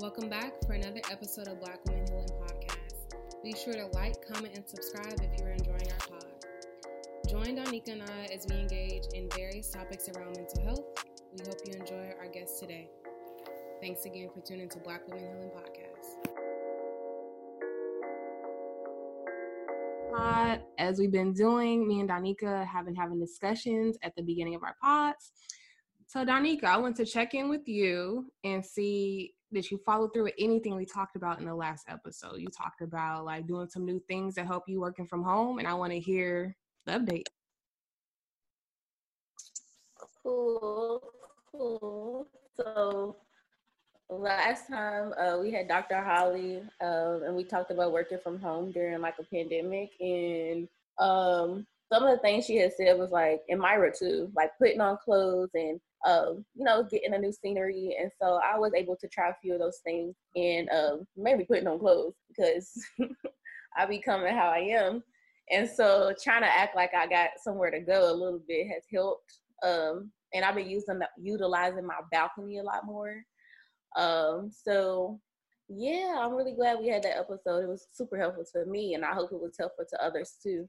Welcome back for another episode of Black Women Healing Podcast. Be sure to like, comment, and subscribe if you're enjoying our pod. Join Donika and I as we engage in various topics around mental health. We hope you enjoy our guest today. Thanks again for tuning to Black Women Healing Podcast. Pod, as we've been doing, me and Donika have been having discussions at the beginning of our pods. So, Donika, I want to check in with you and see that you follow through with anything we talked about in the last episode. You talked about like doing some new things that help you working from home, and I want to hear the update. Cool, cool. So last time uh, we had Dr. Holly, uh, and we talked about working from home during like a pandemic, and um, some of the things she had said was like, and Myra too, like putting on clothes and you know, getting a new scenery. And so I was able to try a few of those things and um, maybe putting on clothes because I becoming how I am. And so trying to act like I got somewhere to go a little bit has helped. Um, and I've been using utilizing my balcony a lot more. Um, so yeah, I'm really glad we had that episode. It was super helpful to me, and I hope it was helpful to others too.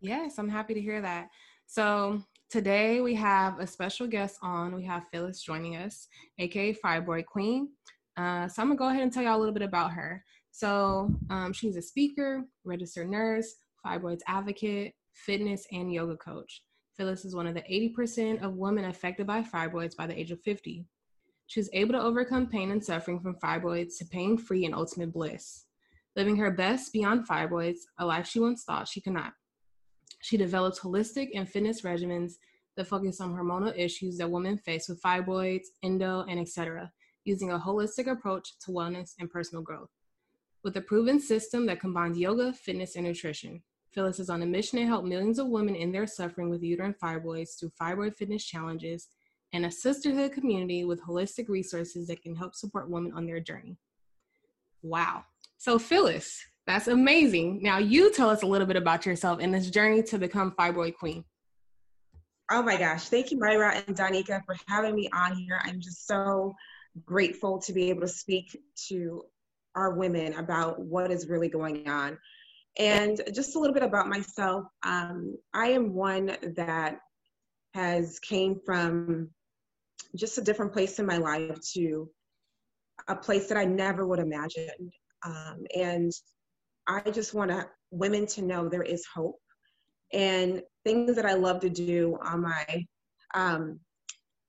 Yes, I'm happy to hear that. So today we have a special guest on. We have Phyllis joining us, aka Fibroid Queen. Uh, so I'm gonna go ahead and tell y'all a little bit about her. So um, she's a speaker, registered nurse, fibroids advocate, fitness, and yoga coach. Phyllis is one of the 80% of women affected by fibroids by the age of 50. She's able to overcome pain and suffering from fibroids to pain free and ultimate bliss, living her best beyond fibroids, a life she once thought she could not. She develops holistic and fitness regimens that focus on hormonal issues that women face with fibroids, endo, and etc., using a holistic approach to wellness and personal growth. With a proven system that combines yoga, fitness, and nutrition, Phyllis is on a mission to help millions of women in their suffering with uterine fibroids through fibroid fitness challenges and a sisterhood community with holistic resources that can help support women on their journey. Wow. So, Phyllis, that's amazing. Now, you tell us a little bit about yourself and this journey to become fibroid queen. Oh my gosh. Thank you, Myra and Donika, for having me on here. I'm just so grateful to be able to speak to our women about what is really going on. And just a little bit about myself. Um, I am one that has came from just a different place in my life to a place that I never would imagine. Um, and I just want to, women to know there is hope and things that I love to do on my um,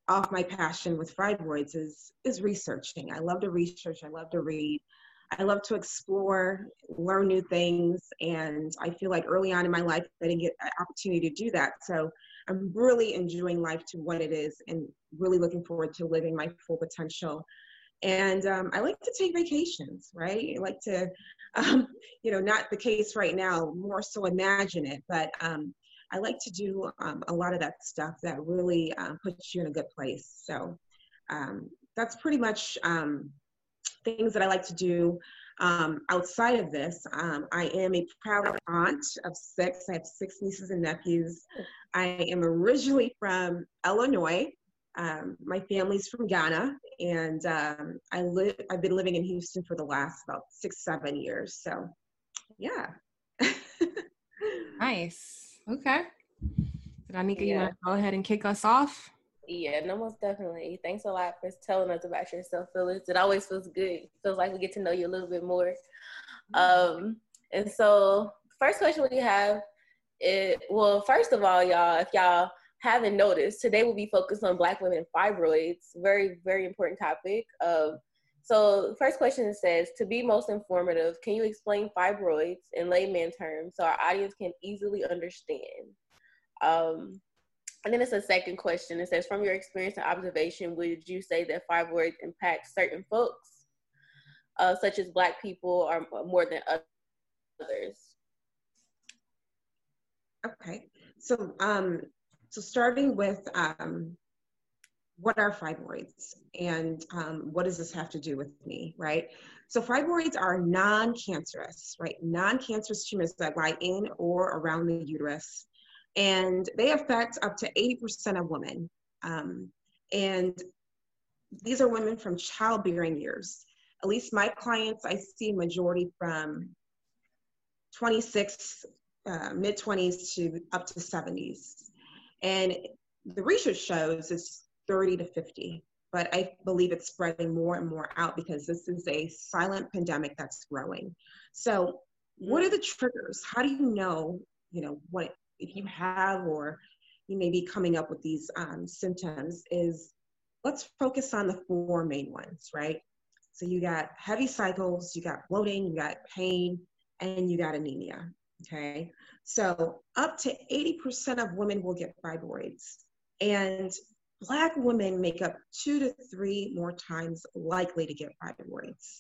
off my passion with fibroids is is researching. I love to research. I love to read. I love to explore, learn new things, and I feel like early on in my life I didn't get an opportunity to do that. So I'm really enjoying life to what it is, and really looking forward to living my full potential. And um, I like to take vacations, right? I like to, um, you know, not the case right now, more so imagine it, but um, I like to do um, a lot of that stuff that really uh, puts you in a good place. So um, that's pretty much um, things that I like to do. Um, outside of this, um, I am a proud aunt of six. I have six nieces and nephews. I am originally from Illinois. Um, my family's from Ghana, and um, I live. I've been living in Houston for the last about six, seven years. So, yeah. nice. Okay. Donika, yeah. you want to go ahead and kick us off? Yeah, no, most definitely. Thanks a lot for telling us about yourself, Phyllis. It always feels good. Feels like we get to know you a little bit more. Mm-hmm. Um, and so, first question we have, it well, first of all, y'all, if y'all haven't noticed, today we'll be focused on Black women fibroids. Very, very important topic. Um, so, first question says to be most informative, can you explain fibroids in layman terms so our audience can easily understand? Um, and then it's a second question. It says, from your experience and observation, would you say that fibroids impact certain folks, uh, such as Black people, or more than others? Okay, so um, so starting with um, what are fibroids and um, what does this have to do with me, right? So fibroids are non-cancerous, right? Non-cancerous tumors that lie in or around the uterus and they affect up to 80% of women. Um, and these are women from childbearing years. At least my clients, I see majority from 26, uh, mid 20s to up to 70s. And the research shows it's 30 to 50, but I believe it's spreading more and more out because this is a silent pandemic that's growing. So, what are the triggers? How do you know, you know, what if you have or you may be coming up with these um, symptoms? Is let's focus on the four main ones, right? So you got heavy cycles, you got bloating, you got pain, and you got anemia. Okay. So up to 80% of women will get fibroids. And Black women make up two to three more times likely to get fibroids.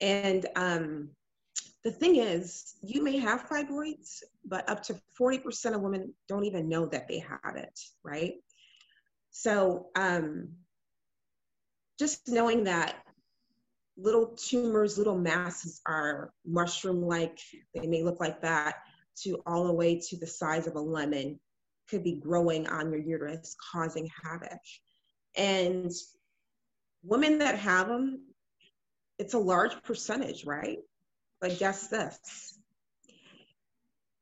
And um, the thing is, you may have fibroids, but up to 40% of women don't even know that they have it, right? So um, just knowing that little tumors, little masses are mushroom like, they may look like that, to all the way to the size of a lemon could be growing on your uterus, causing havoc. And women that have them, it's a large percentage, right? But guess this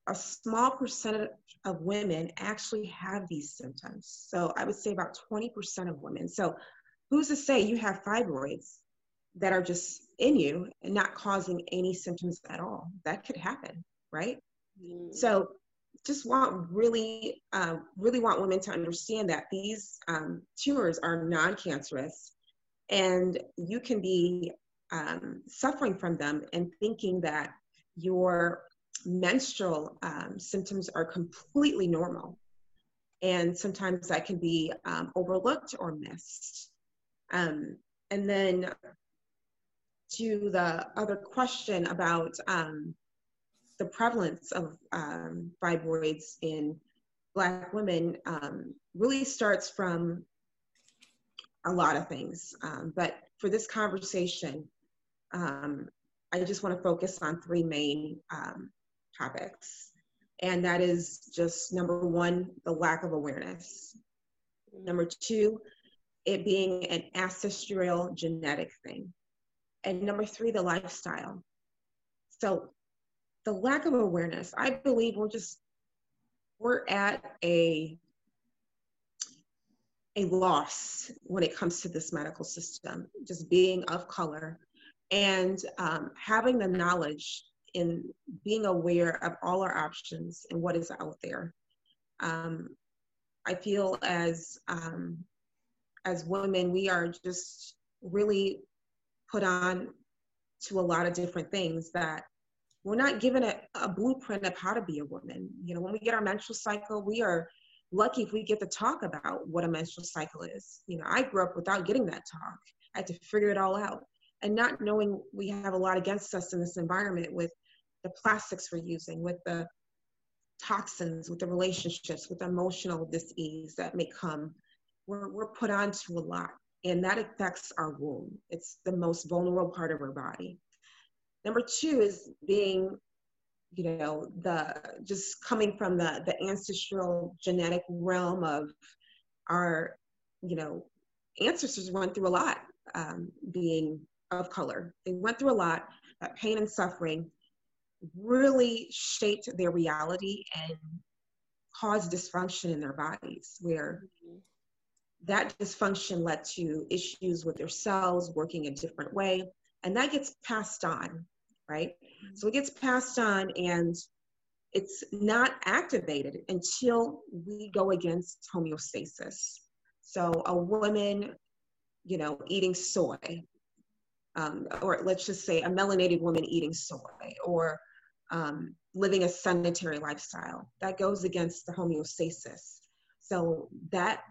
a small percentage of women actually have these symptoms. So I would say about 20% of women. So who's to say you have fibroids that are just in you and not causing any symptoms at all? That could happen, right? Mm. So just want really, uh, really want women to understand that these um, tumors are non-cancerous, and you can be um, suffering from them and thinking that your menstrual um, symptoms are completely normal. And sometimes that can be um, overlooked or missed. Um, and then to the other question about um, the prevalence of um, fibroids in Black women um, really starts from a lot of things. Um, but for this conversation, um, I just want to focus on three main um, topics. And that is just number one, the lack of awareness. Number two, it being an ancestral genetic thing. And number three, the lifestyle. So the lack of awareness, I believe we're just we're at a a loss when it comes to this medical system, just being of color and um, having the knowledge in being aware of all our options and what is out there. Um, I feel as um, as women, we are just really put on to a lot of different things that we're not given a, a blueprint of how to be a woman. You know, when we get our menstrual cycle, we are lucky if we get to talk about what a menstrual cycle is. You know, I grew up without getting that talk. I had to figure it all out. And not knowing we have a lot against us in this environment with the plastics we're using, with the toxins, with the relationships, with emotional dis-ease that may come, we're, we're put onto a lot. And that affects our womb. It's the most vulnerable part of our body. Number two is being, you know, the just coming from the the ancestral genetic realm of our, you know, ancestors went through a lot um, being of color. They went through a lot. That pain and suffering really shaped their reality and caused dysfunction in their bodies, where mm-hmm. That dysfunction led to issues with their cells working a different way, and that gets passed on right? Mm-hmm. So it gets passed on and it's not activated until we go against homeostasis. So a woman, you know, eating soy, um, or let's just say a melanated woman eating soy, or um, living a sedentary lifestyle, that goes against the homeostasis. So that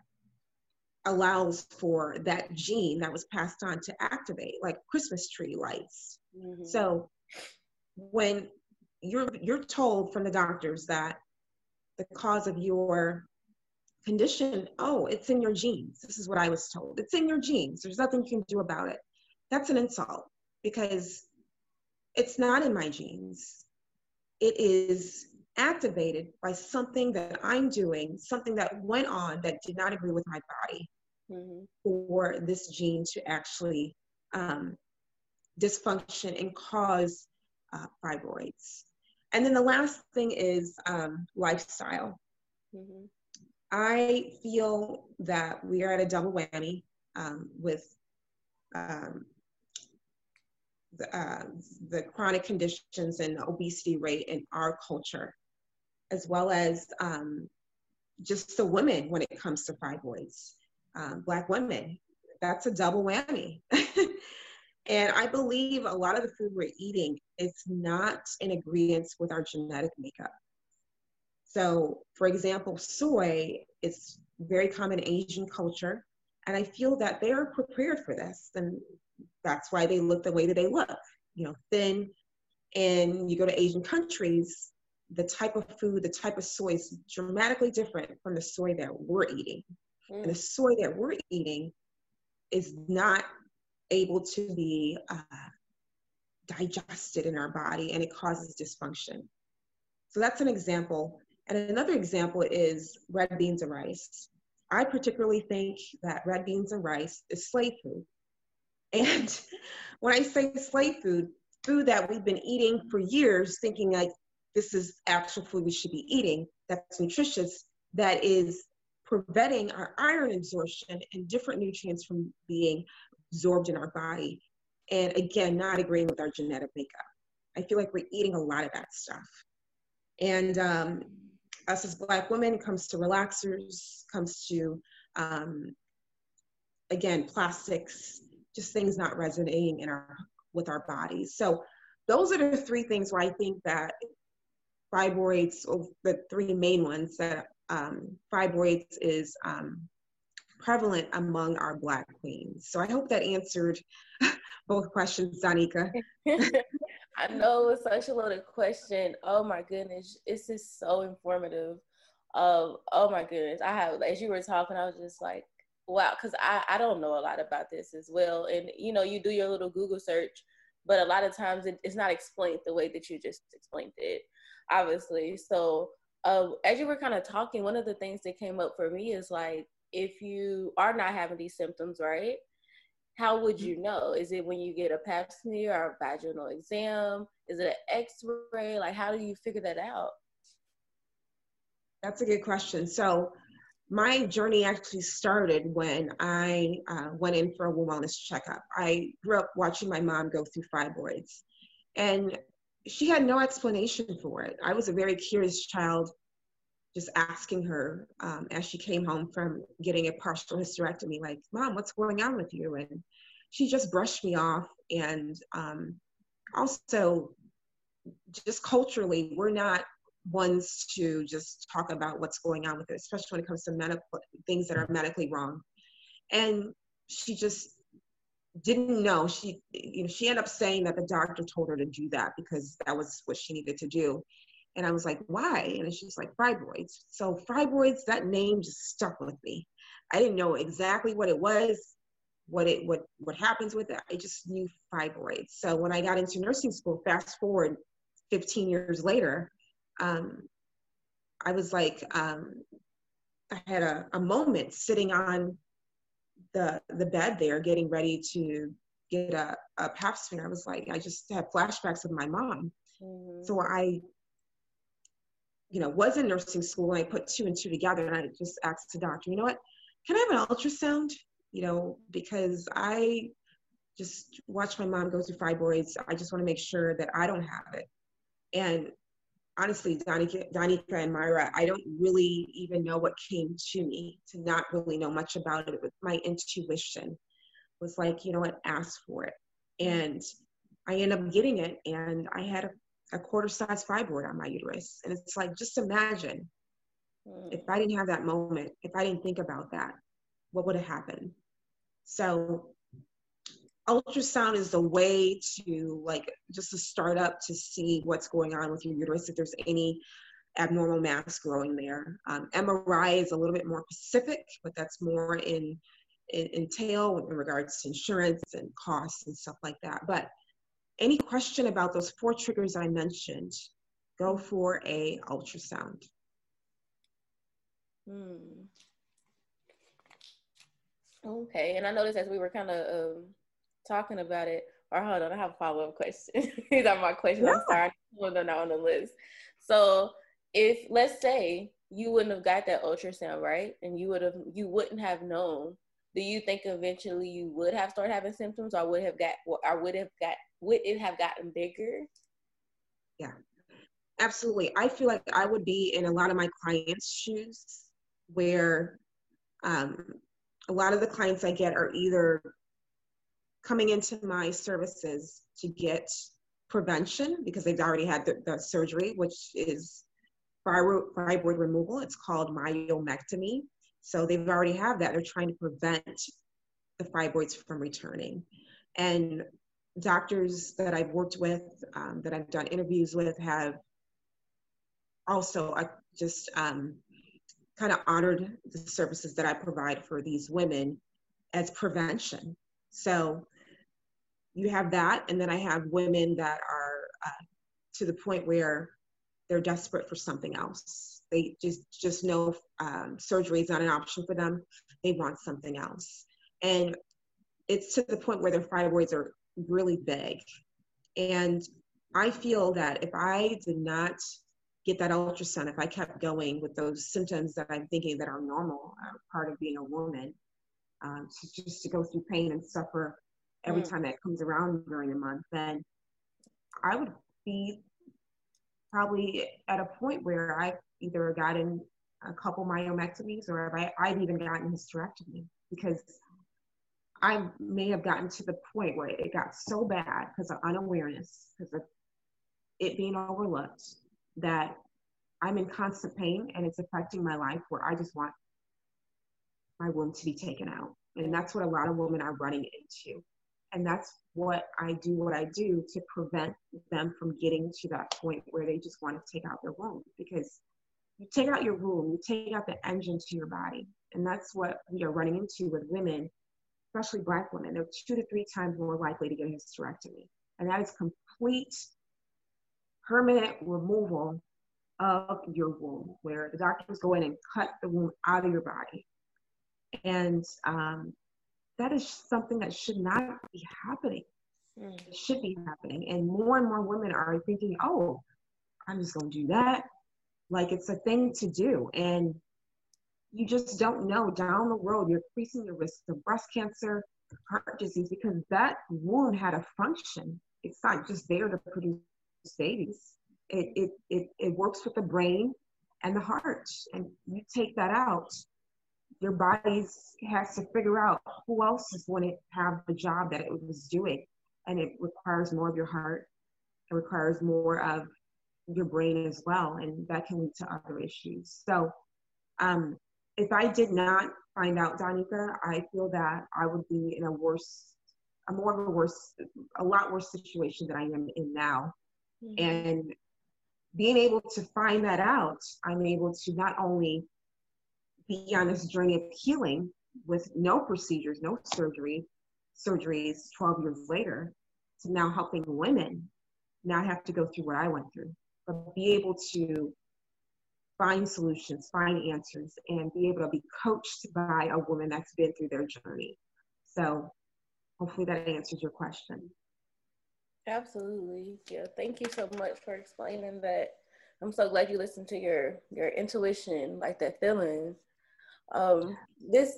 allows for that gene that was passed on to activate, like Christmas tree lights. Mm-hmm. So when you're you're told from the doctors that the cause of your condition oh it's in your genes. This is what i was told. It's in your genes. There's nothing you can do about it. That's an insult because it's not in my genes. It is activated by something that i'm doing something that went on that did not agree with my body mm-hmm. for this gene to actually um, dysfunction and cause uh, fibroids. And then the last thing is um, lifestyle. Mm-hmm. I feel that we are at a double whammy um, with um, the, uh, the, chronic conditions and obesity rate in our culture, as well as um, just the women when it comes to fibroids, um, Black women. That's a double whammy. and I believe a lot of the food we're eating is not in agreement with our genetic makeup. So, for example, soy is very common in Asian culture, and I feel that they are prepared for this, and that's why they look the way that they look, you know, thin. And you go to Asian countries, the type of food, the type of soy is dramatically different from the soy that we're eating. Mm. And the soy that we're eating is not able to be uh, digested in our body and it causes dysfunction. So that's an example. And another example is red beans and rice. I particularly think that red beans and rice is slave food. And when I say slave food, food that we've been eating for years, thinking like this is actual food we should be eating, that's nutritious, that is preventing our iron absorption and different nutrients from being absorbed in our body. And again, not agreeing with our genetic makeup. I feel like we're eating a lot of that stuff. And um, us as Black women comes to relaxers, comes to, um, again, plastics, just things not resonating in our with our bodies. So those are the three things where I think that fibroids, or the three main ones that um, fibroids is um, prevalent among our Black queens. So I hope that answered both questions, Danica. I know it's such a loaded question. Oh my goodness, it's just so informative. Um, oh my goodness, I have as you were talking, I was just like, wow, because I I don't know a lot about this as well. And you know, you do your little Google search, but a lot of times it, it's not explained the way that you just explained it, obviously. So uh, as you were kind of talking, one of the things that came up for me is like, if you are not having these symptoms, right? how would you know? Is it when you get a pap smear or a vaginal exam? Is it an x-ray? Like how do you figure that out? That's a good question. So my journey actually started when I uh, went in for a wellness checkup. I grew up watching my mom go through fibroids, and she had no explanation for it. I was a very curious child, just asking her um, as she came home from getting a partial hysterectomy, like, Mom, what's going on with you? And she just brushed me off. And um, also, just culturally, we're not ones to just talk about what's going on with it, especially when it comes to medical things that are medically wrong. And she just didn't know. She, you know, she ended up saying that the doctor told her to do that because that was what she needed to do. And I was like, why? And she's like, fibroids. So fibroids, that name just stuck with me. I didn't know exactly what it was, what it what what happens with it. I just knew fibroids. So when I got into nursing school, fast forward 15 years later, um, I was like, um, I had a, a moment sitting on the the bed there, getting ready to get a, a pap smear. I was like, I just had flashbacks of my mom. Mm-hmm. So I you know, was in nursing school and I put two and two together and I just asked the doctor, you know what, can I have an ultrasound? You know, because I just watched my mom go through fibroids. I just want to make sure that I don't have it. And honestly, Danica and Myra, I don't really even know what came to me to not really know much about it. But my intuition was like, you know what, ask for it. And I ended up getting it and I had a a quarter size fibroid on my uterus. And it's like, just imagine mm. if I didn't have that moment, if I didn't think about that, what would have happened? So, ultrasound is the way to, like, just to start up to see what's going on with your uterus, if there's any abnormal mass growing there. Um, MRI is a little bit more specific, but that's more in, in entail in regards to insurance and costs and stuff like that. But any question about those four triggers I mentioned, go for a ultrasound. Hmm. Okay, and I noticed as we were kind of um, talking about it, or hold on, I have a follow up question. These are my questions. Yeah. I'm sorry, I'm not on the list. So, if let's say you wouldn't have got that ultrasound right, and you would have, you wouldn't have known. Do you think eventually you would have started having symptoms, or would have got, or would have got, would it have gotten bigger? Yeah, absolutely. I feel like I would be in a lot of my clients' shoes, where um, a lot of the clients I get are either coming into my services to get prevention because they've already had the, the surgery, which is fibroid removal. It's called myomectomy. So they've already have that. They're trying to prevent the fibroids from returning. And doctors that I've worked with, um, that I've done interviews with, have also uh, just um, kind of honored the services that I provide for these women as prevention. So you have that, and then I have women that are uh, to the point where they're desperate for something else. They just just know um, surgery is not an option for them. They want something else, and it's to the point where their fibroids are really big. And I feel that if I did not get that ultrasound, if I kept going with those symptoms that I'm thinking that are normal, uh, part of being a woman, um, just to go through pain and suffer every mm. time that comes around during the month, then I would be probably at a point where I've either gotten a couple myomectomies or I, I've even gotten hysterectomy because I may have gotten to the point where it got so bad because of unawareness, because of it being overlooked, that I'm in constant pain and it's affecting my life where I just want my womb to be taken out. And that's what a lot of women are running into. And that's what I do, what I do to prevent them from getting to that point where they just want to take out their womb. Because you take out your womb, you take out the engine to your body. And that's what we are running into with women, especially Black women. They're two to three times more likely to get a hysterectomy. And that is complete permanent removal of your womb, where the doctors go in and cut the womb out of your body. And um, that is something that should not be happening. Mm. It should be happening. And more and more women are thinking, oh, I'm just going to do that. Like it's a thing to do. And you just don't know down the road, you're increasing your risk of breast cancer, heart disease, because that wound had a function. It's not just there to produce babies. It, it, it, it works with the brain and the heart. And you take that out, your body has to figure out who else is going to have the job that it was doing. And it requires more of your heart. It requires more of your brain as well. And that can lead to other issues. So um, if I did not find out Danica, I feel that I would be in a worse, a more of a worse, a lot worse situation than I am in now. Mm-hmm. And being able to find that out, I'm able to not only be on this journey of healing with no procedures, no surgery, surgeries 12 years later, to now helping women not have to go through what I went through, but be able to find solutions, find answers, and be able to be coached by a woman that's been through their journey. So hopefully that answers your question. Absolutely. Yeah. Thank you so much for explaining that. I'm so glad you listened to your your intuition, like that feeling. Um, this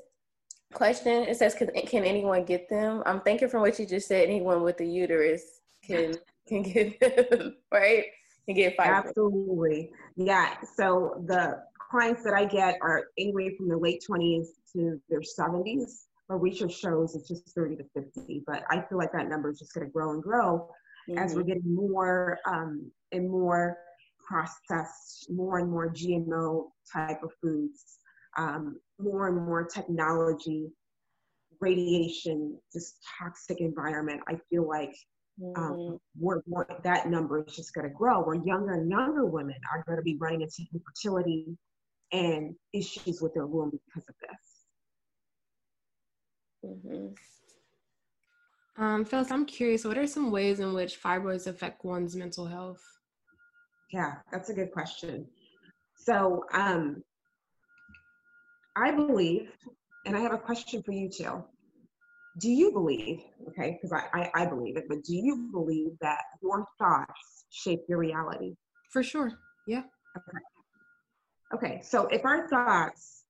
question it says, can, "Can anyone get them?" I'm thinking from what you just said, anyone with a uterus can can get them, right? Can get fibroids. Absolutely. Yeah. So the clients that I get are anywhere from the late 20s to their 70s but research shows it's just 30 to 50. But I feel like that number is just going to grow and grow mm-hmm. as we're mm-hmm. getting more um, and more processed, more and more GMO type of foods, um, more and more technology, radiation, this toxic environment. I feel like um, mm-hmm. we're, we're, that number is just going to grow. Where younger and younger women are going to be running into infertility and issues with their womb because of this. Mm-hmm. Um, Phyllis, I'm curious, what are some ways in which fibroids affect one's mental health? Yeah, that's a good question. So, um, I believe and I have a question for you too. Do you believe, okay, because I, I, I believe it, but do you believe that your thoughts shape your reality? For sure. Yeah. Okay. Okay, so if our thoughts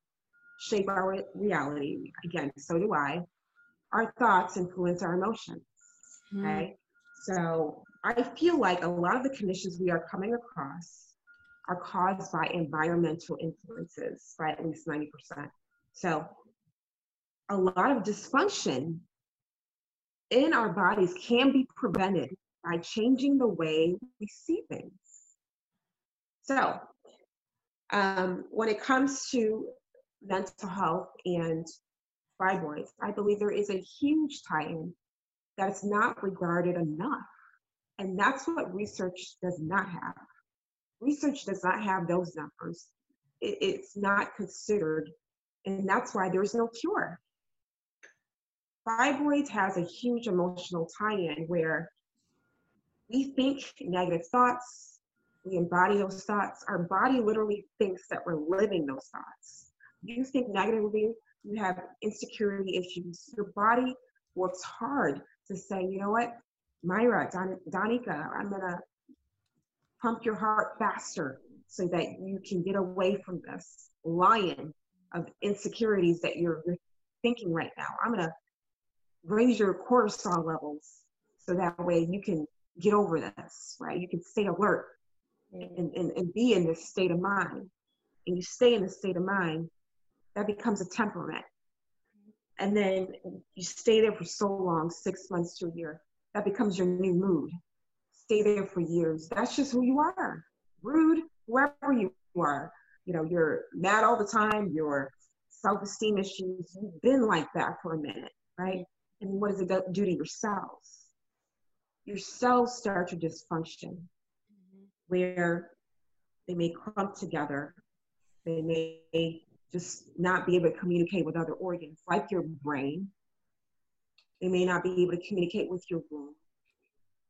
shape our reality, again, so do I, our thoughts influence our emotions. Mm. Okay. Mm. So I feel like a lot of the conditions we are coming across are caused by environmental influences by at least 90%. So a lot of dysfunction in our bodies can be prevented by changing the way we see things. So, um, when it comes to mental health and fibroids, I believe there is a huge tie in that's not regarded enough. And that's what research does not have. Research does not have those numbers. It, it's not considered, and that's why there's no cure. Fibroids has a huge emotional tie-in where we think negative thoughts, we embody those thoughts. Our body literally thinks that we're living those thoughts. You think negatively, you have insecurity issues. Your body works hard to say, you know what, Myra, Don- Donika, I'm gonna pump your heart faster so that you can get away from this lion of insecurities that you're, thinking right now. I'm gonna raise your cortisol levels so that way you can get over this, right? You can stay alert and, and, and be in this state of mind. And you stay in this state of mind, that becomes a temperament. And then you stay there for so long, six months to a year, that becomes your new mood. Stay there for years. That's just who you are. Rude, whoever you are. You know, you're mad all the time, your self-esteem issues, you've been like that for a minute, right? And what does it do to your cells? Your cells start to dysfunction where they may clump together. They may just not be able to communicate with other organs, like your brain. They may not be able to communicate with your womb.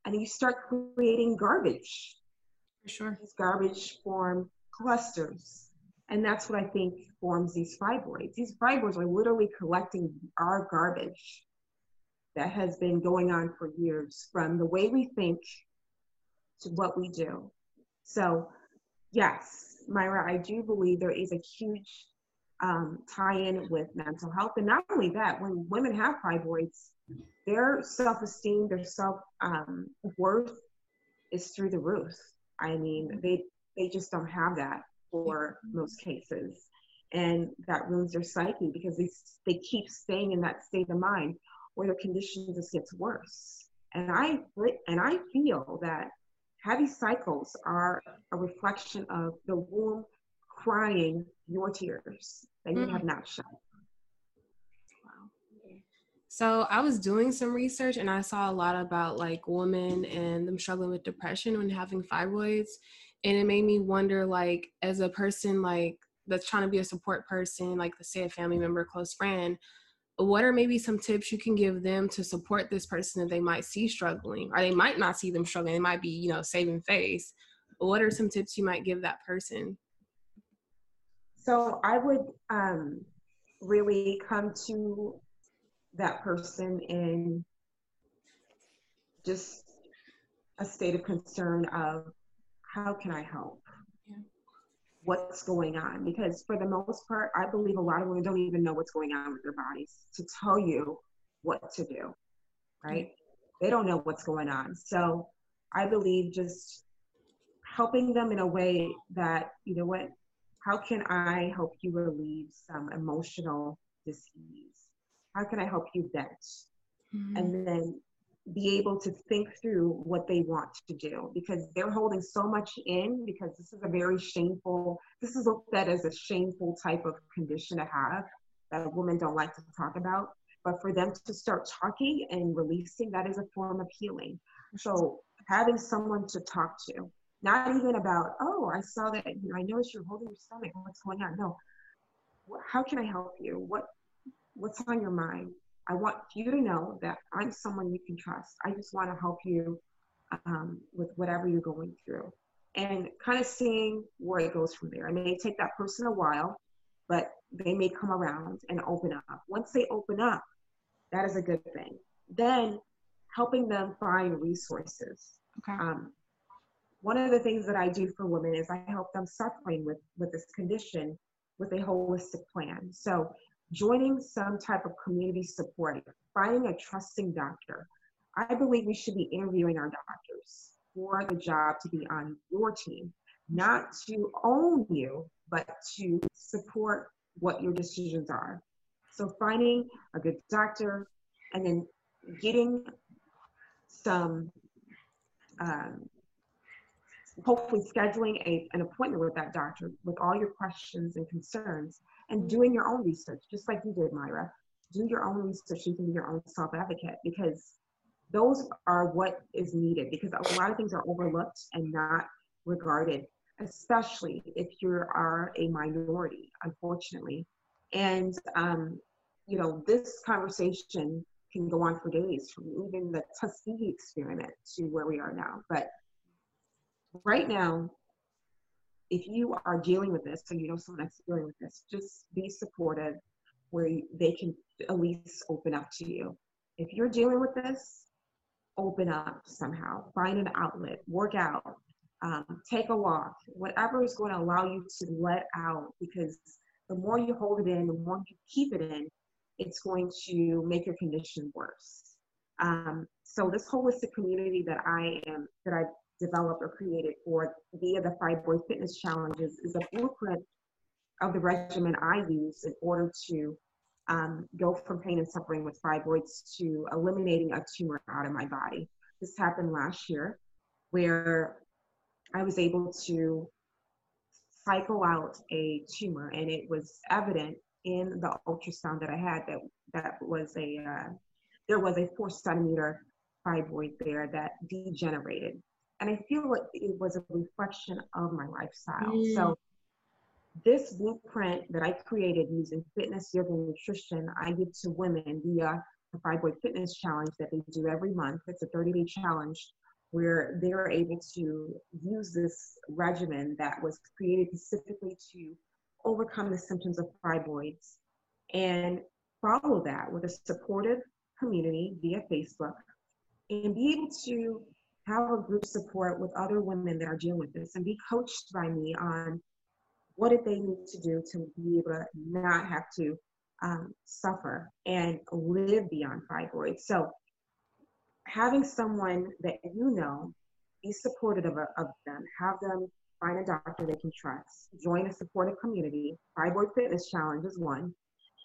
And you start creating garbage. For sure. These garbage form clusters. And that's what I think forms these fibroids. These fibroids are literally collecting our garbage that has been going on for years from the way we think to what we do. So, yes, Myra, I do believe there is a huge um, tie in with mental health. And not only that, when women have fibroids, their self esteem, their self um, worth is through the roof. I mean, they, they just don't have that for most cases. And that ruins their psyche because they, they keep staying in that state of mind where their condition just gets worse. And I, and I feel that heavy cycles are a reflection of the womb crying your tears that you mm. have not shed. Wow. So I was doing some research and I saw a lot about like women and them struggling with depression when having fibroids. And it made me wonder, like, as a person like that's trying to be a support person, like let's say a family member, close friend, what are maybe some tips you can give them to support this person that they might see struggling or they might not see them struggling they might be you know saving face what are some tips you might give that person so I would um, really come to that person in just a state of concern of how can I help? Yeah. What's going on? Because for the most part, I believe a lot of women don't even know what's going on with their bodies to tell you what to do, right? They don't know what's going on. So I believe just helping them in a way that, you know what, how can I help you relieve some emotional disease? How can I help you vent? Mm-hmm. And then be able to think through what they want to do because they're holding so much in because this is a very shameful, this is looked at as a shameful type of condition to have that women don't like to talk about. But for them to start talking and releasing, that is a form of healing. So having someone to talk to, not even about, oh, I saw that, you know, I noticed you're holding your stomach. What's going on? No. How can I help you? What what's on your mind? I want you to know that I'm someone you can trust. I just want to help you um, with whatever you're going through and kind of seeing where it goes from there. I may take that person a while but they may come around and open up. Once they open up, that is a good thing. Then helping them find resources. Okay. Um, one of the things that I do for women is I help them suffering with, with this condition with a holistic plan. So joining some type of community support, finding a trusting doctor. I believe we should be interviewing our doctors for the job to be on your team, not to own you, but to support what your decisions are. So finding a good doctor and then getting some, um, hopefully scheduling a, an appointment with that doctor with all your questions and concerns and doing your own research, just like you did, Myra. Do your own research. You can be your own self advocate because those are what is needed because a lot of things are overlooked and not regarded, especially if you are a minority, unfortunately. And, um, you know, this conversation can go on for days from even the Tuskegee experiment to where we are now. But right now, if you are dealing with this, so you know someone that's dealing with this, just be supportive where they can at least open up to you. If you're dealing with this, open up somehow, find an outlet, work out, um, take a walk, whatever is going to allow you to let out because the more you hold it in, the more you keep it in, it's going to make your condition worse. Um, so this holistic community that I am that I developed or created for via the Fibroid Fitness Challenges is a blueprint of the regimen I use in order to um, go from pain and suffering with fibroids to eliminating a tumor out of my body. This happened last year where I was able to cycle out a tumor and it was evident in the ultrasound that I had that that was a uh, there was a four centimeter fibroid there that degenerated and I feel like it was a reflection of my lifestyle. Mm. So this blueprint that I created using fitness, yoga, and nutrition, I give to women via the Fibroid Fitness Challenge that they do every month. It's a 30-day challenge where they're able to use this regimen that was created specifically to overcome the symptoms of fibroids and follow that with a supportive community via Facebook and be able to have a group support with other women that are dealing with this and be coached by me on what did they need to do to be able to not have to um, suffer and live beyond fibroids. So having someone that you know, be supportive of, of them, have them find a doctor they can trust, join a supportive community. Fibroid Fitness Challenge is one.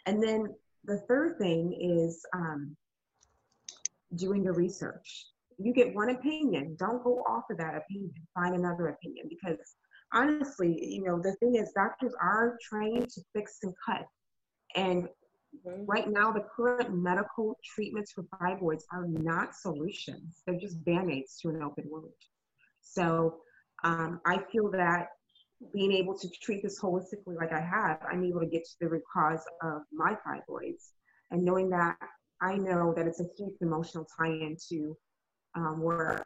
And then the third thing is um, doing the research you get one opinion. Don't go off of that opinion. Find another opinion because honestly, you know, the thing is, doctors are trained to fix and cut. And mm-hmm. right now, the current medical treatments for fibroids are not solutions, they're just band aids to an open wound. So um, I feel that being able to treat this holistically like I have, I'm able to get to the root cause of my fibroids. And knowing that, I know that it's a huge emotional tie in to um, were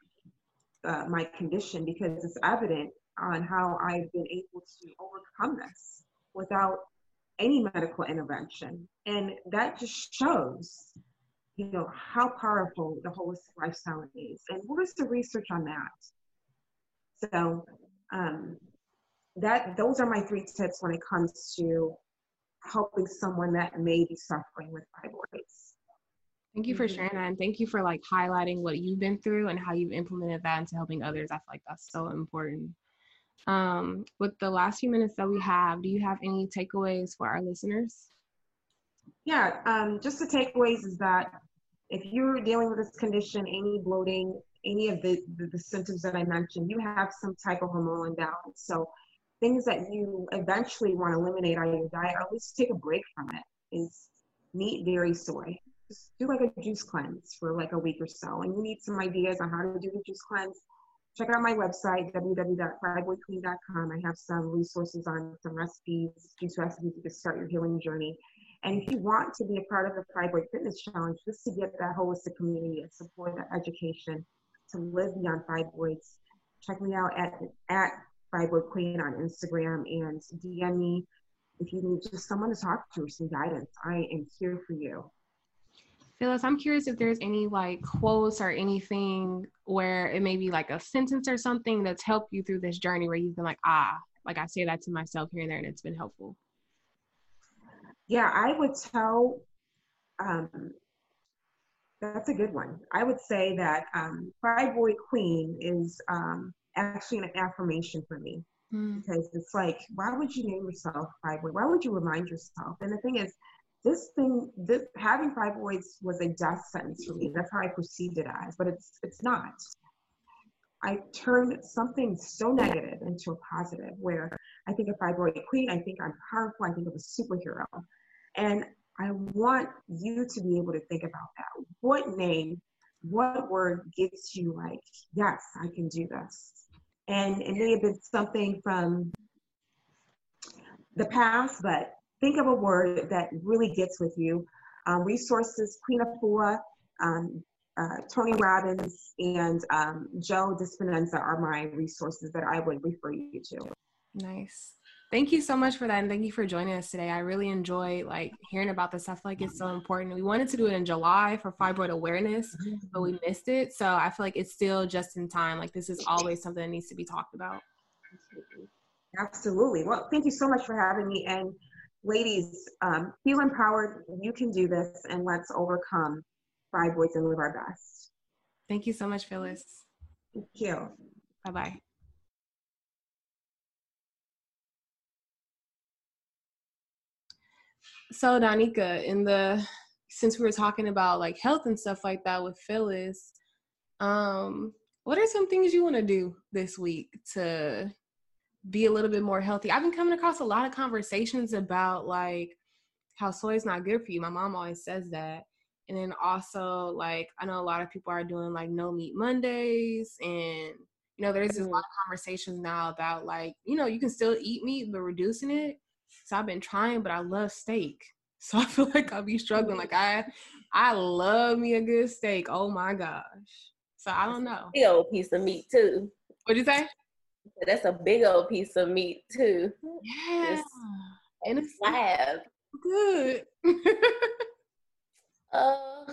uh, my condition because it's evident on how I've been able to overcome this without any medical intervention. And that just shows, you know, how powerful the holistic lifestyle is. And where's the research on that? So um, that those are my three tips when it comes to helping someone that may be suffering with fibroids. Thank you for mm-hmm. sharing that. And thank you for like highlighting what you've been through and how you've implemented that into helping others. I feel like that's so important. Um, with the last few minutes that we have, do you have any takeaways for our listeners? Yeah, um, just the takeaways is that if you're dealing with this condition, any bloating, any of the, the, the symptoms that I mentioned, you have some type of hormonal imbalance. So things that you eventually want to eliminate out of your diet, or at least take a break from it, is meat, dairy, soy do like a juice cleanse for like a week or so. And you need some ideas on how to do the juice cleanse. Check out my website, www.fibroidqueen.com. I have some resources on some recipes, juice recipes to start your healing journey. And if you want to be a part of the Fibroid Fitness Challenge, just to get that holistic community and support that education to live beyond fibroids, check me out at, at Fibroid Queen on Instagram and DM me if you need just someone to talk to or some guidance, I am here for you. Phyllis, I'm curious if there's any like quotes or anything where it may be like a sentence or something that's helped you through this journey where you've been like, ah, like I say that to myself here and there and it's been helpful. Yeah, I would tell, um, that's a good one. I would say that um, boy Queen is um, actually an affirmation for me mm. because it's like, why would you name yourself fibroid? Why would you remind yourself? And the thing is, this thing, this having fibroids was a death sentence for me. That's how I perceived it as, but it's it's not. I turned something so negative into a positive where I think of fibroid queen, I think I'm powerful, I think of a superhero. And I want you to be able to think about that. What name, what word gives you like, yes, I can do this? And it may have been something from the past, but think of a word that really gets with you. Um, resources, Queen Afua, um, uh, Tony Robbins, and um, Joe Dispenza are my resources that I would refer you to. Nice. Thank you so much for that, and thank you for joining us today. I really enjoy like hearing about this. I feel like it's so important. We wanted to do it in July for fibroid awareness, but we missed it. So I feel like it's still just in time. Like this is always something that needs to be talked about. Absolutely. Well, thank you so much for having me. And ladies, um, feel empowered. You can do this, and let's overcome fibroids and live our best. Thank you so much, Phyllis. Thank you. Bye bye. So, Danica, in the since we were talking about like health and stuff like that with Phyllis, um, what are some things you want to do this week to be a little bit more healthy. I've been coming across a lot of conversations about like how soy is not good for you. My mom always says that. And then also like I know a lot of people are doing like no meat Mondays and you know there's mm-hmm. a lot of conversations now about like you know you can still eat meat but reducing it. So I've been trying but I love steak. So I feel like I'll be struggling. Like I I love me a good steak. Oh my gosh. So I don't know. Old piece of meat too. What'd you say? That's a big old piece of meat too. Yeah. Just and it's slab. Good. uh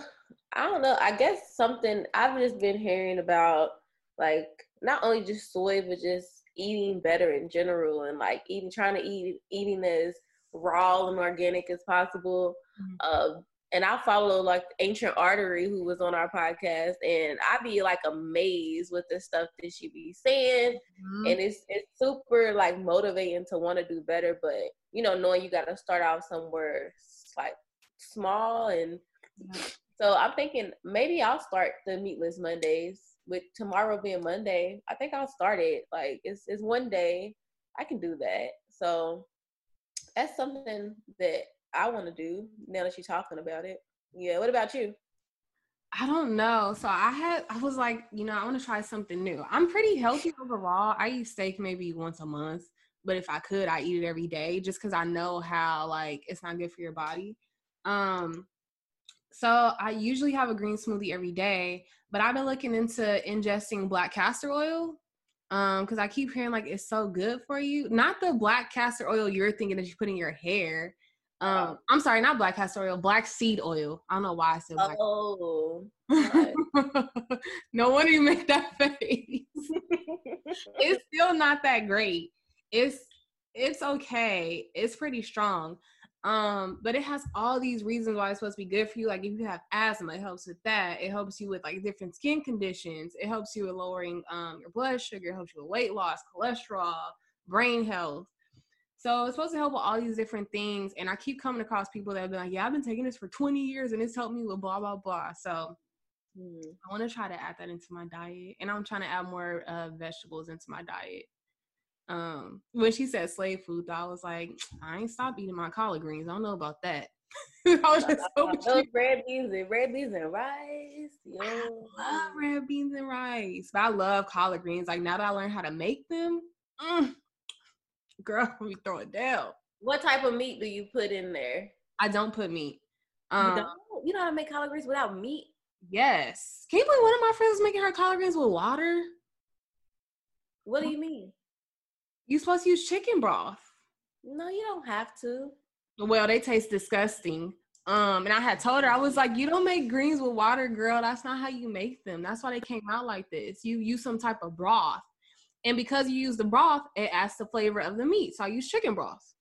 I don't know. I guess something I've just been hearing about like not only just soy but just eating better in general and like even trying to eat eating as raw and organic as possible. Mm-hmm. Uh, and I follow like Ancient Artery, who was on our podcast, and I be like amazed with the stuff that she be saying, mm-hmm. and it's it's super like motivating to want to do better. But you know, knowing you got to start out somewhere like small, and yeah. so I'm thinking maybe I'll start the Meatless Mondays with tomorrow being Monday. I think I'll start it. Like it's it's one day, I can do that. So that's something that I want to do now that you're talking about it. Yeah. What about you? I don't know. So I had, I was like, you know, I want to try something new. I'm pretty healthy overall. I eat steak maybe once a month, but if I could, I eat it every day just because I know how like it's not good for your body. Um, so I usually have a green smoothie every day, but I've been looking into ingesting black castor oil um because i keep hearing like it's so good for you not the black castor oil you're thinking that you put in your hair um, I'm sorry, not black castor oil, black seed oil. I don't know why I said black. Oh, no wonder you make that face. it's still not that great. It's it's okay. It's pretty strong. Um, but it has all these reasons why it's supposed to be good for you. Like if you have asthma, it helps with that. It helps you with like different skin conditions. It helps you with lowering um your blood sugar. It helps you with weight loss, cholesterol, brain health. So it's supposed to help with all these different things. And I keep coming across people that have been like, yeah, I've been taking this for 20 years and it's helped me with blah, blah, blah. So mm. I want to try to add that into my diet. And I'm trying to add more uh, vegetables into my diet. Um, when she said slave food, though, I was like, I ain't stopped eating my collard greens. I don't know about that. I was just so those red beans and red beans and rice. Yo. I love red beans and rice, but I love collard greens. Like now that I learned how to make them, mm, girl, we throw it down. What type of meat do you put in there? I don't put meat. Um, you, don't? you know how to make collard greens without meat? Yes. Can you believe one of my friends was making her collard greens with water? What do you mean? You supposed to use chicken broth. No, you don't have to. Well, they taste disgusting. Um, and I had told her, I was like, you don't make greens with water, girl. That's not how you make them. That's why they came out like this. You use some type of broth. And because you use the broth, it adds the flavor of the meat. So I use chicken broth.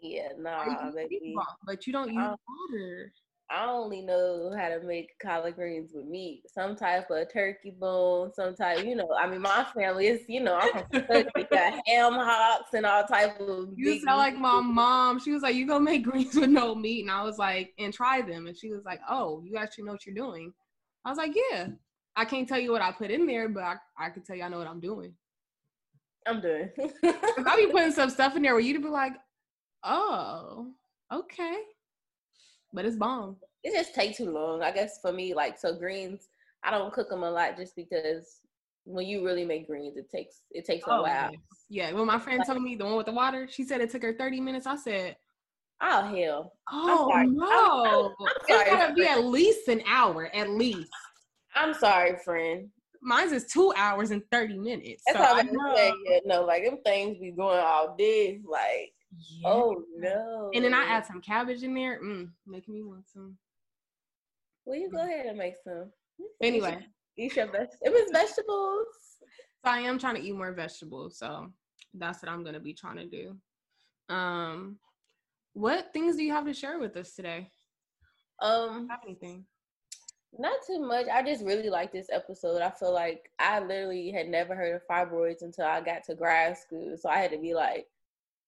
Yeah, nah, baby. Broth, but you don't use water. I only know how to make collard greens with meat, some type of turkey bone, some type, you know. I mean, my family is, you know, I'm from Kentucky, got ham hocks and all type of. You sound like my mom. She was like, "You gonna make greens with no meat?" And I was like, "And try them." And she was like, "Oh, you actually know what you're doing." I was like, "Yeah." I can't tell you what I put in there, but I, I can tell you I know what I'm doing. I'm doing. I be putting some stuff in there where you'd be like, "Oh, okay." but it's bomb. It just takes too long. I guess for me, like so greens, I don't cook them a lot just because when you really make greens, it takes it takes a oh, while. Yes. Yeah. When my friend told me the one with the water, she said it took her 30 minutes. I said, Oh hell. Oh no. I'm, I'm sorry, it's gotta be at least an hour, at least. I'm sorry, friend. Mine's is two hours and 30 minutes. That's so all I'm saying. Yeah, no, like them things be going all day. Like yeah. Oh no! And then I add some cabbage in there. Mm, making me want some. Well, you go mm. ahead and make some. Anyway, eat your best. It was vegetables. So I am trying to eat more vegetables. So that's what I'm gonna be trying to do. Um, what things do you have to share with us today? Um, have anything? Not too much. I just really like this episode. I feel like I literally had never heard of fibroids until I got to grad school. So I had to be like,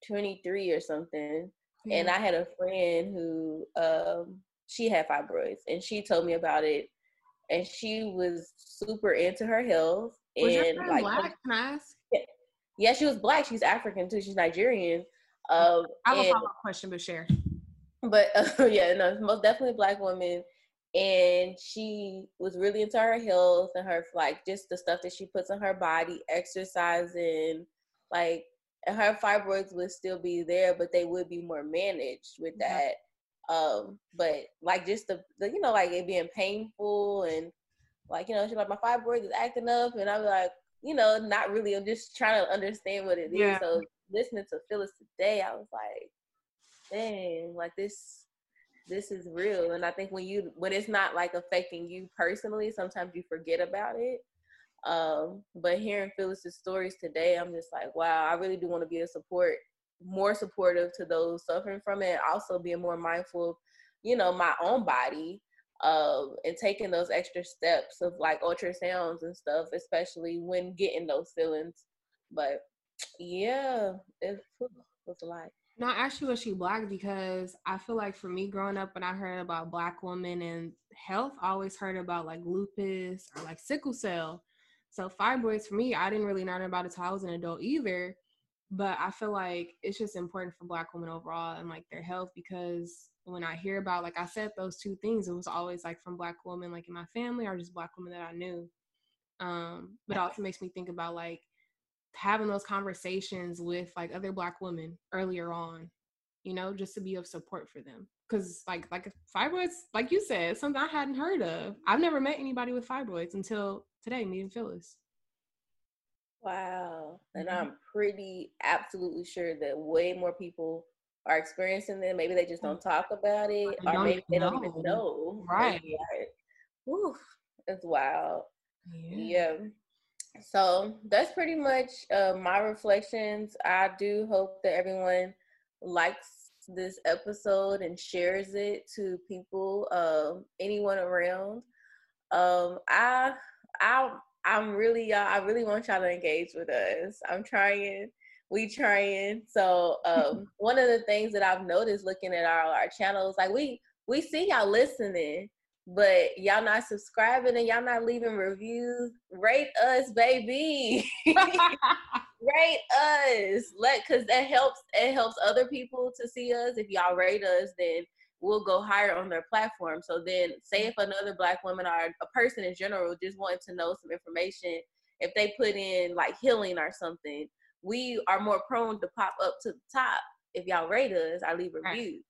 23 or something. Mm-hmm. And I had a friend who um, she had fibroids and she told me about it. And she was super into her health. Was and your like, black? Can I ask? Yeah, yeah, she was black. She's African too. She's Nigerian. Um, I have a follow up question, but share. But uh, yeah, no, most definitely black woman and she was really into her health and her like just the stuff that she puts on her body exercising like her fibroids would still be there, but they would be more managed with that. Um, but like just the, the, you know, like it being painful and like, you know, she's like, my fibroids is acting up. And I'm like, you know, not really, I'm just trying to understand what it yeah. is. So listening to Phyllis today, I was like, dang, like this, this is real. And I think when you, when it's not like affecting you personally, sometimes you forget about it. Um, but hearing Phyllis's stories today, I'm just like, wow, I really do want to be a support, more supportive to those suffering from it. Also being more mindful of, you know, my own body, um, and taking those extra steps of like ultrasounds and stuff, especially when getting those feelings. But yeah, it was a lot. No, actually, was she black? Because I feel like for me growing up, when I heard about black women and health, I always heard about like lupus or like sickle cell. So fibroids for me, I didn't really learn about it until I was an adult either. But I feel like it's just important for black women overall and like their health because when I hear about like I said those two things, it was always like from black women like in my family or just black women that I knew. Um, but it also makes me think about like having those conversations with like other black women earlier on, you know, just to be of support for them. Cause like like fibroids, like you said, something I hadn't heard of. I've never met anybody with fibroids until today, me and Phyllis. Wow. And mm-hmm. I'm pretty absolutely sure that way more people are experiencing them. Maybe they just don't talk about it, or maybe they don't even know. Right. Like, whew, it's wild. Yeah. yeah. So that's pretty much uh, my reflections. I do hope that everyone likes this episode and shares it to people, uh, anyone around. Um, I I I'm really y'all. I really want y'all to engage with us. I'm trying. We trying. So um, one of the things that I've noticed looking at our our channels, like we we see y'all listening, but y'all not subscribing and y'all not leaving reviews. Rate us, baby. rate us. Let because that helps. It helps other people to see us. If y'all rate us, then we'll go higher on their platform. So then, say if another black woman or a person in general just wanted to know some information, if they put in like healing or something, we are more prone to pop up to the top. If y'all rate us, I leave reviews review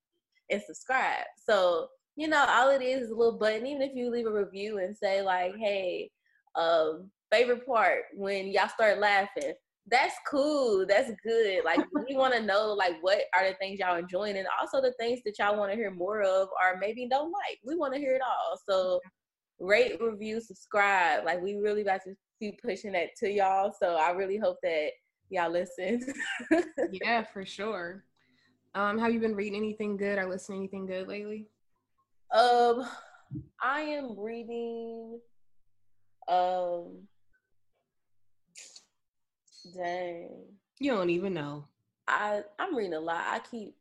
and subscribe. So you know, all it is is a little button. Even if you leave a review and say like, "Hey, um, favorite part when y'all start laughing," That's cool. That's good. Like we want to know like what are the things y'all enjoying and also the things that y'all want to hear more of or maybe don't like. We want to hear it all. So rate, review, subscribe. Like we really about to keep pushing that to y'all. So I really hope that y'all listen. yeah, for sure. Um, have you been reading anything good or listening anything good lately? Um, I am reading. Um, dang. You don't even know. I I'm reading a lot. I keep.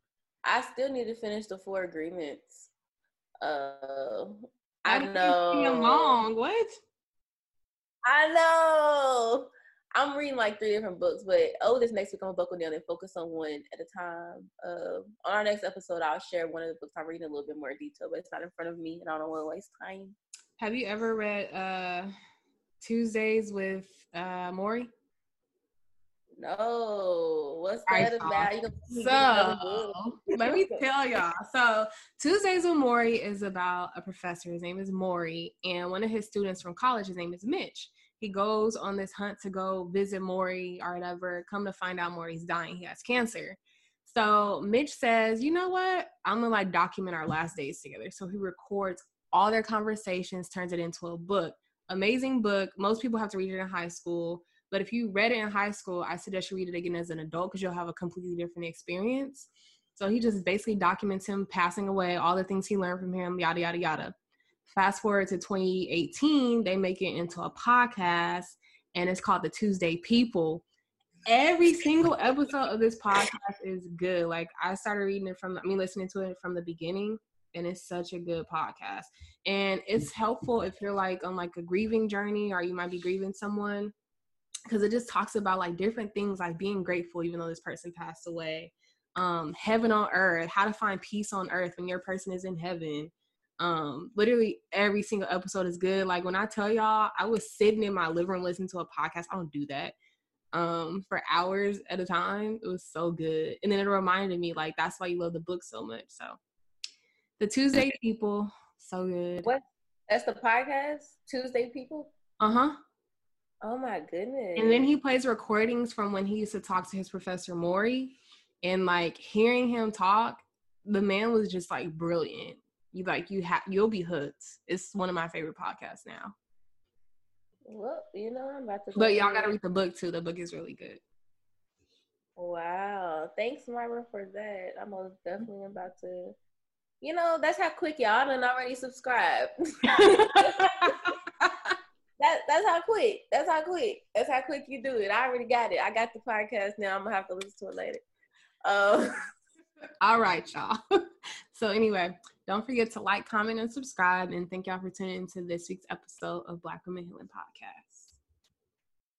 I still need to finish the four agreements. Uh, I, I know. Long. What? I know. I'm reading like three different books, but oh, this next week I'm gonna buckle down and focus on one at a time. Uh, on our next episode, I'll share one of the books I'm reading a little bit more detail, but it's not in front of me, and I don't want to waste time. Have you ever read uh, Tuesdays with uh, Morrie? No, what's that about? so let me tell y'all. So Tuesdays with Morrie is about a professor. His name is Morrie, and one of his students from college. His name is Mitch he goes on this hunt to go visit Morrie or whatever. Come to find out Morrie's dying. He has cancer. So Mitch says, you know what? I'm gonna like document our last days together. So he records all their conversations, turns it into a book. Amazing book. Most people have to read it in high school. But if you read it in high school, I suggest you read it again as an adult because you'll have a completely different experience. So he just basically documents him passing away, all the things he learned from him, yada, yada, yada. Fast forward to 2018, they make it into a podcast and it's called The Tuesday People. Every single episode of this podcast is good. Like I started reading it from, I mean, listening to it from the beginning, and it's such a good podcast. And it's helpful if you're like on like a grieving journey or you might be grieving someone because it just talks about like different things like being grateful even though this person passed away um heaven on earth how to find peace on earth when your person is in heaven um, literally every single episode is good. Like when I tell y'all, I was sitting in my living room listening to a podcast. I don't do that um for hours at a time. It was so good. And then it reminded me like that's why you love the book so much. So the Tuesday people, so good. What that's the podcast? Tuesday people? Uh-huh. Oh my goodness. And then he plays recordings from when he used to talk to his professor Morrie. And like hearing him talk, the man was just like brilliant you like you have you'll be hooked. It's one of my favorite podcasts now. Well, you know, I'm about to. But y'all gotta read the book too. The book is really good. Wow! Thanks, Myra, for that. I'm most definitely about to. You know, that's how quick y'all done already subscribe. that that's how quick. That's how quick. That's how quick you do it. I already got it. I got the podcast now. I'm gonna have to listen to it later. Um. All right, y'all. so anyway, don't forget to like, comment, and subscribe. And thank y'all for tuning into this week's episode of Black Womxn Healing Podcast.